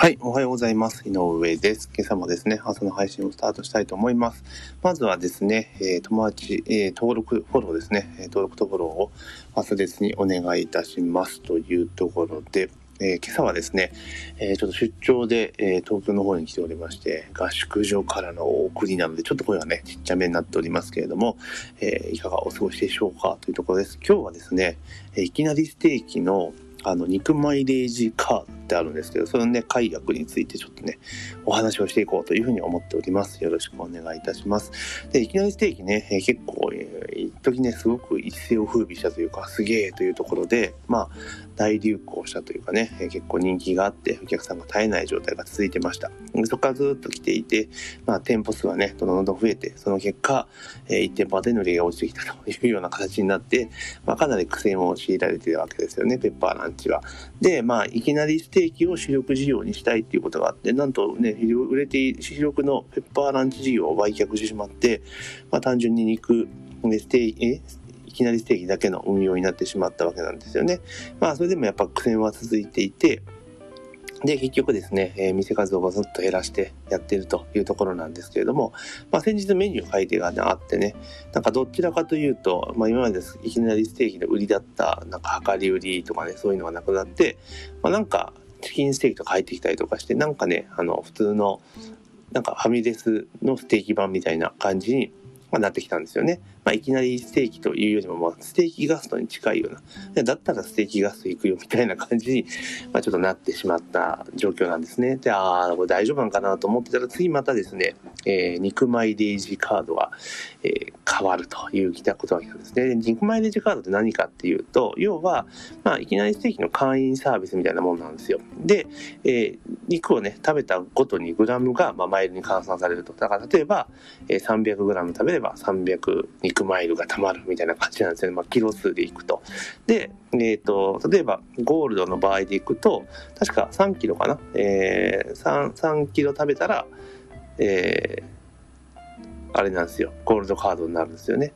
はい、おはようございます。井上です。今朝もですね、朝の配信をスタートしたいと思います。まずはですね、えー友達、えー登録、フォローですね、え登録とフォローを忘れずにお願いいたしますというところで、えー今朝はですね、えちょっと出張で、え東京の方に来ておりまして、合宿所からの送りなので、ちょっと声がね、ちっちゃめになっておりますけれども、えいかがお過ごしでしょうか？というところです。今日はですね、えいきなりステーキのあの肉マイレージカードってあるんですけど、そのね、解約についてちょっとね、お話をしていこうというふうに思っております。よろしくお願いいたします。で、いきなりステーキね、結構、時ね、すごく一世を風靡したというか、すげえというところで、まあ、大流行したというかね、結構人気があって、お客さんが絶えない状態が続いてました。そこからずっと来ていて、まあ、店舗数はね、どんどんどん増えて、その結果、え1店舗での売りが落ちてきたというような形になって、まあ、かなり苦戦を強いられてるわけですよね、ペッパーランチは。で、まあ、いきなりステーキを主力事業にしたいっていうことがあって、なんとね、売れて主力のペッパーランチ事業を売却してしまって、まあ、単純に肉、でステー、いきなりステーキだけの運用になってしまったわけなんですよね。まあ、それでもやっぱ苦戦は続いていて、で、結局ですね、えー店数をずっと減らしてやってるというところなんですけれども、まあ、先日メニュー改定が、ね、あってね、なんかどちらかというと、まあ、今までいきなりステーキの売りだった、なんか量り売りとかね、そういうのがなくなって、まあ、なんかチキンステーキとか入ってきたりとかして、なんかね、あの、普通の、なんかファミレスのステーキ版みたいな感じに、まあ、なってきたんですよね。まあ、いきなりステーキというよりも、まあ、ステーキガストに近いような、でだったらステーキガスト行くよみたいな感じに、まあ、ちょっとなってしまった状況なんですね。で、ああ、これ大丈夫なのかなと思ってたら、次またですね、えー肉マイレージカードが、えー変わるということが来たんですね。で肉マイレージカードって何かっていうと、要は、まあ、いきなりステーキの会員サービスみたいなもんなんですよ。で、えー肉をね、食べたごとにグラムが、まあ、マイルに換算されると。だから、例えば、えー300グラム食べれば300肉マイルが貯まるみたいな感じなんですよね。まあ、キロ数でいくと。で、えっ、と、例えば、ゴールドの場合でいくと、確か3キロかな。えー、3、3キロ食べたら、えーあれなんですよ。ゴールドカードになるんですよね。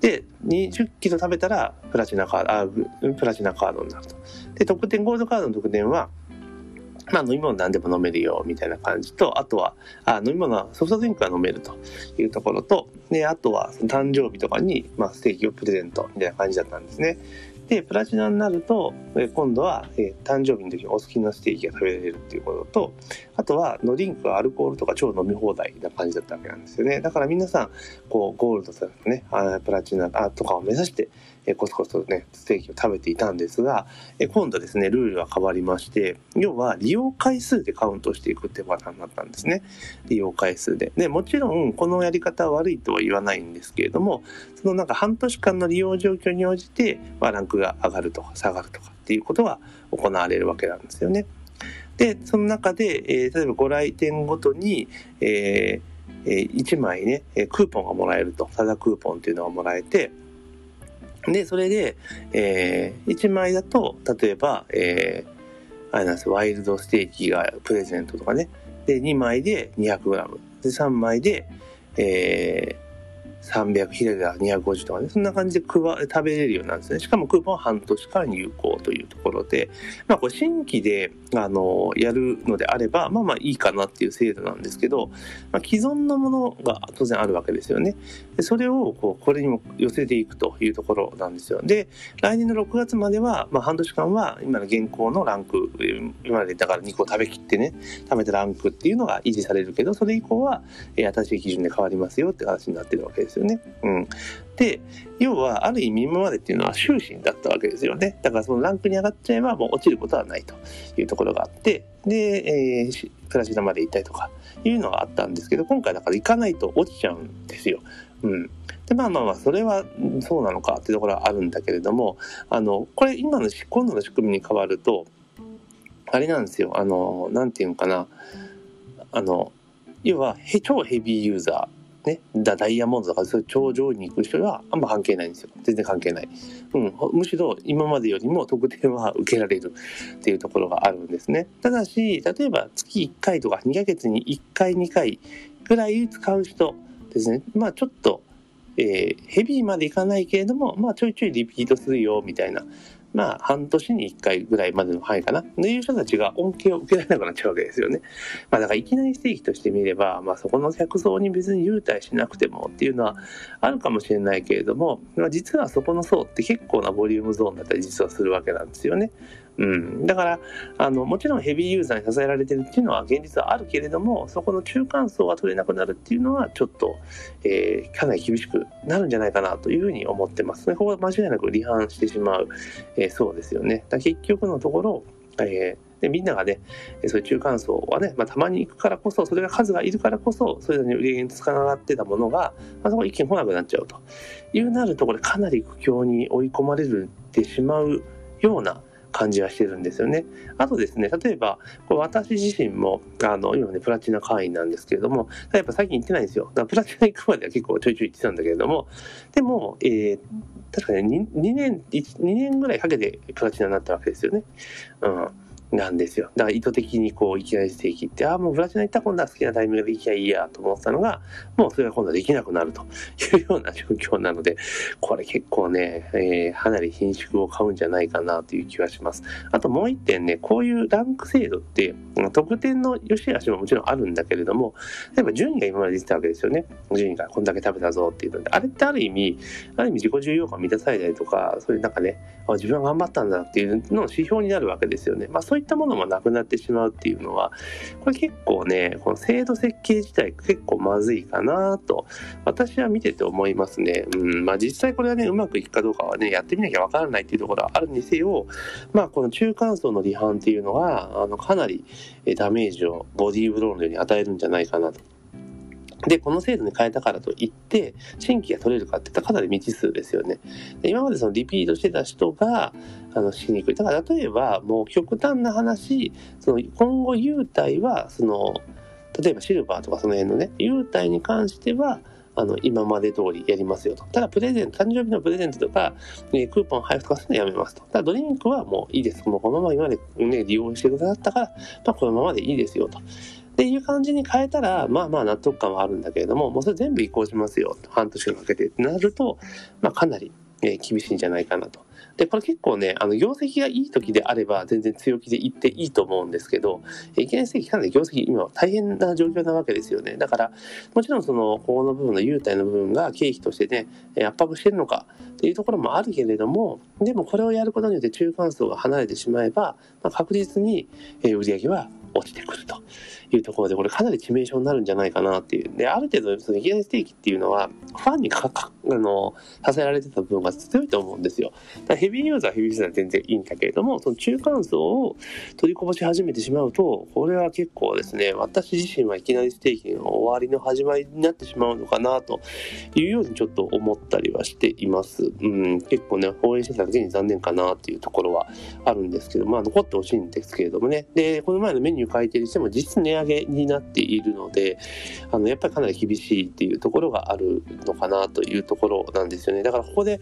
で、20キロ食べたら、プラチナカード、あ、プラチナカードになると。で、特典、ゴールドカードの特典は、まあ、飲み物何でも飲めるよ、みたいな感じと、あとは、あ飲み物はソフトドリンクは飲めるというところと、で、あとは、誕生日とかに、まあ、ステーキをプレゼント、みたいな感じだったんですね。で、プラチナになると、え今度は、え誕生日の時にお好きなステーキが食べられるっていうことと、あとは、ドリンクはアルコールとか超飲み放題な感じだったわけなんですよね。だから皆さん、こう、ゴールドとかね、あプラチナとかを目指して、えーコツコツとね、ステーキを食べていたんですが、え今度ですね、ルールが変わりまして、要は利用回数でカウントしていくってパターンになったんですね。利用回数で。で、もちろん、このやり方は悪いとは言わないんですけれども、そのなんか半年間の利用状況に応じて、まあ、ランクが上がるとか下がるとかっていうことが行われるわけなんですよね。で、その中で、えー例えばご来店ごとに、えーえ1枚ね、えクーポンがもらえると、ただクーポンっていうのがもらえて、で、それで、え1枚だと、例えば、えーあれなんですワイルドステーキがプレゼントとかね。で、2枚で 200g。で、3枚で、えー300、ヒレが250とかね、そんな感じで食べれるようなんですね。しかもクーポンは半年間有効というところで、まあこれ新規で、あの、やるのであれば、まあまあいいかなっていう制度なんですけど、まあ、既存のものが当然あるわけですよね。でそれをこうこれにも寄せていくというところなんですよ。で、来年の6月までは、まあ半年間は今の現行のランク、今までだから肉を食べきってね、食べたランクっていうのが維持されるけど、それ以降は、えー新しい基準で変わりますよって話になってるわけですですよね。うん。で、要は、ある意味今までっていうのは終身だったわけですよね。だからそのランクに上がっちゃえばもう落ちることはないというところがあって、で、えーしプラチナまで行ったりとかいうのがあったんですけど、今回だから行かないと落ちちゃうんですよ。うん。で、まあまあまあ、それはそうなのかっていうところはあるんだけれども、あの、これ今の今度の仕組みに変わると、あれなんですよ。あの、なんていうのかな。あの、要は、超ヘビーユーザー、ね、ダダイヤモンドとかそういう頂上に行く人はあんま関係ないんですよ。全然関係ない。うん、むしろ今までよりも特典は受けられるっていうところがあるんですね。ただし、例えば月1回とか2ヶ月に1回2回ぐらい使う人ですね。まあちょっと、えーヘビーまでいかないけれども、まあちょいちょいリピートするよみたいなまあ、半年に1回ぐらいまでの範囲かな。という人たちが恩恵を受けられなくなっちゃうわけですよね。まあ、だからいきなりステーキとしてみれば、まあ、そこの客層に別に優待しなくてもっていうのはあるかもしれないけれども、まあ、実はそこの層って結構なボリュームゾーンだったり実はするわけなんですよね。うん、だからあのもちろんヘビーユーザーに支えられてるっていうのは現実はあるけれどもそこの中間層が取れなくなるっていうのはちょっと、えー、かなり厳しくなるんじゃないかなというふうに思ってますね。ここは間違いなく離反してしまう、えー、そうですよね。だ結局のところ、えーでみんながね、そういう中間層はね、まあ、たまに行くからこそ、それが数がいるからこそ、それに売り上げにつながってたものが、まあ、そこ一気に来なくなっちゃうというなると、これかなり苦境に追い込まれてしまうような感じはしてるんですよね。あとですね、例えば、これ私自身も、あの、今ね、プラチナ会員なんですけれども、やっぱ最近行ってないんですよ。だからプラチナ行くまでは結構ちょいちょい行ってたんだけれども、でも、えー、確かね 2, 2年、2年ぐらいかけてプラチナになったわけですよね。うん。なんですよ。だから意図的にこう、いきなりステーキって、ああ、もうブラジル行ったら今度は好きなタイミングで行きゃいいやと思ってたのが、もうそれが今度はできなくなるというような状況なので、これ結構ね、えー、かなり品種を買うんじゃないかなという気はします。あともう一点ね、こういうランク制度って、特典の良し悪しももちろんあるんだけれども、例えば順位が今まで出てたわけですよね。順位がこんだけ食べたぞっていうので、あれってある意味、ある意味自己重要感満たされたりとか、そういうなんかね、あ自分は頑張ったんだっていうのの指標になるわけですよね。まあそういったものもなくなってしまうっていうのは、これ結構ね、この制度設計自体結構まずいかなと、私は見てて思いますね。うん、まあ実際これはね、うまくいくかどうかはね、やってみなきゃわからないっていうところはあるにせよ、まあこの中間層の離反っていうのは、あの、かなりダメージをボディーブローのように与えるんじゃないかなと。で、この制度に変えたからといって、新規が取れるかっていったらかなり未知数ですよね。で今までそのリピートしてた人が、あの、しにくい。だから例えば、もう極端な話、その今後優待は、その、例えばシルバーとかその辺のね、優待に関しては、あの、今まで通りやりますよと。ただ、プレゼント、誕生日のプレゼントとか、ね、クーポン配布とかするのやめますと。ただ、ドリンクはもういいです。もうこのまま今までね、利用してくださったから、まあ、このままでいいですよと。っていう感じに変えたら、まあまあ納得感はあるんだけれども、もうそれ全部移行しますよ。半年かけてってなると、まあかなり、え厳しいんじゃないかなと。で、これ結構ね、あの、業績がいい時であれば全然強気で言っていいと思うんですけど、いきなり正規かなり業績今は大変な状況なわけですよね。だから、もちろんその、ここの部分の優待の部分が経費としてね、圧迫してるのかっていうところもあるけれども、でもこれをやることによって中間層が離れてしまえば、まあ、確実に売り上げは落ちてくるというところで、これかなり致命傷になるんじゃないかなっていう。で、ある程度、そのいきなりステーキっていうのは、ファンにかか、あの、させられてた部分が強いと思うんですよ。だヘビーユーザー、ヘビーユーザーは全然いいんだけれども、その中間層を取りこぼし始めてしまうと、これは結構ですね、私自身はいきなりステーキの終わりの始まりになってしまうのかなというようにちょっと思ったりはしています。うん、結構ね、応援してただけに残念かなっていうところはあるんですけど、まあ残ってほしいんですけれどもね。で、この前のメニューニュー改定にしても実値上げになっているので、あの、やっぱりかなり厳しいっていうところがあるのかなというところなんですよね。だからここで、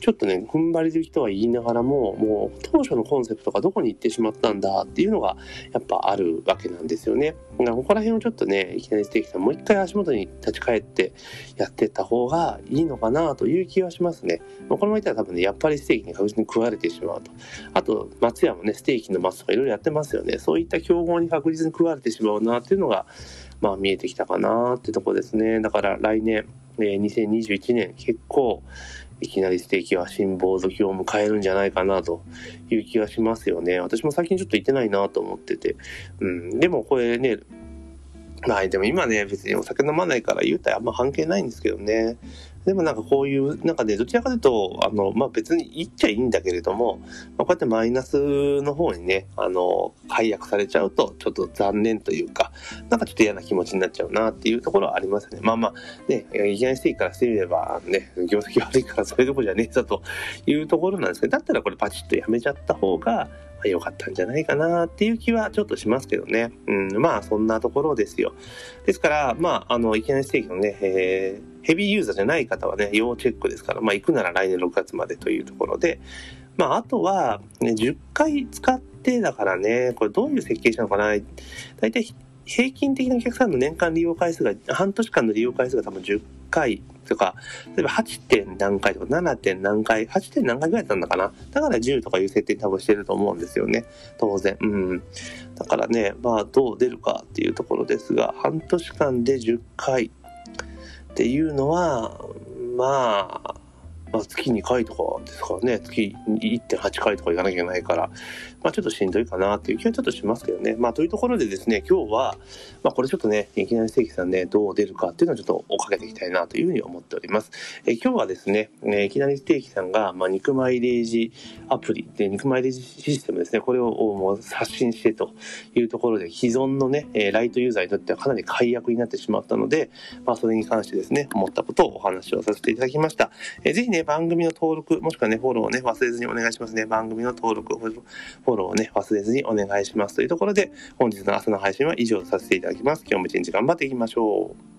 ちょっとね、踏ん張りできとは言いながらも、もう当初のコンセプトがどこに行ってしまったんだっていうのが、やっぱあるわけなんですよね。だからここら辺をちょっとね、いきなりステーキさん、もう一回足元に立ち返ってやってった方がいいのかなという気はしますね。このままいったら多分ね、やっぱりステーキに確実に食われてしまうと。あと、松屋もね、ステーキのマスとかいろいろやってますよね。そういった競合に確実に食われてしまうなっていうのが、まあ見えてきたかなっていうところですね。だから来年、えー、2021年結構いきなりステーキは辛抱時を迎えるんじゃないかなという気がしますよね。私も最近ちょっと行ってないなと思ってて。うん。でもこれね、まあでも今ね、別にお酒飲まないから言うたらあんま関係ないんですけどね。でもなんかこういう、なんかね、どちらかというと、あの、まあ、別に言っちゃいいんだけれども、まあ、こうやってマイナスの方にね、あの、解約されちゃうと、ちょっと残念というか、なんかちょっと嫌な気持ちになっちゃうなっていうところはありますね。まあまあ、ね、いきなりステーキからしてみれば、ね、業績悪いからそれどこじゃねえぞというところなんですけど、だったらこれパチッとやめちゃった方が、良かったんじゃないかなっていう気はちょっとしますけどね。うん、まあそんなところですよ。ですから、まあ、あの、いきなりステーキのね、えーヘビーユーザーじゃない方はね、要チェックですから、まあ、行くなら来年6月までというところで、まあ、あとは、ね、10回使ってだからね、これどういう設計したのかな大体平均的なお客さんの年間利用回数が、半年間の利用回数が多分10回とか、例えば 8. 点何回とか 7. 点何回、8点何回ぐらいだったんだかな？だから10とかいう設定多分してると思うんですよね。当然。うん。だからね、まあどう出るかっていうところですが、半年間で10回っていうのは、まあ、まあ、月2回とかですからね、月1.8回とか行かなきゃいけないから、まあ、ちょっとしんどいかなっていう気はちょっとしますけどね。まあ、というところでですね、今日は、まあ、これちょっとね、いきなり正規さんね、どう出るかっていうのをちょっと追っかけていきたいなというふうに思っております。え今日はですね、えいきなりステーキさんが、まあ、肉マイレージアプリで、肉マイレージシステムですね、これをもう刷新してというところで、既存のね、ライトユーザーにとってはかなり解約になってしまったので、まあ、それに関してですね、思ったことをお話をさせていただきました。えぜひね、番組の登録、もしくはね、フォローをね、忘れずにお願いしますね。番組の登録、フォローをね、忘れずにお願いしますというところで、本日の朝の配信は以上とさせていただきます。今日も一日頑張っていきましょう。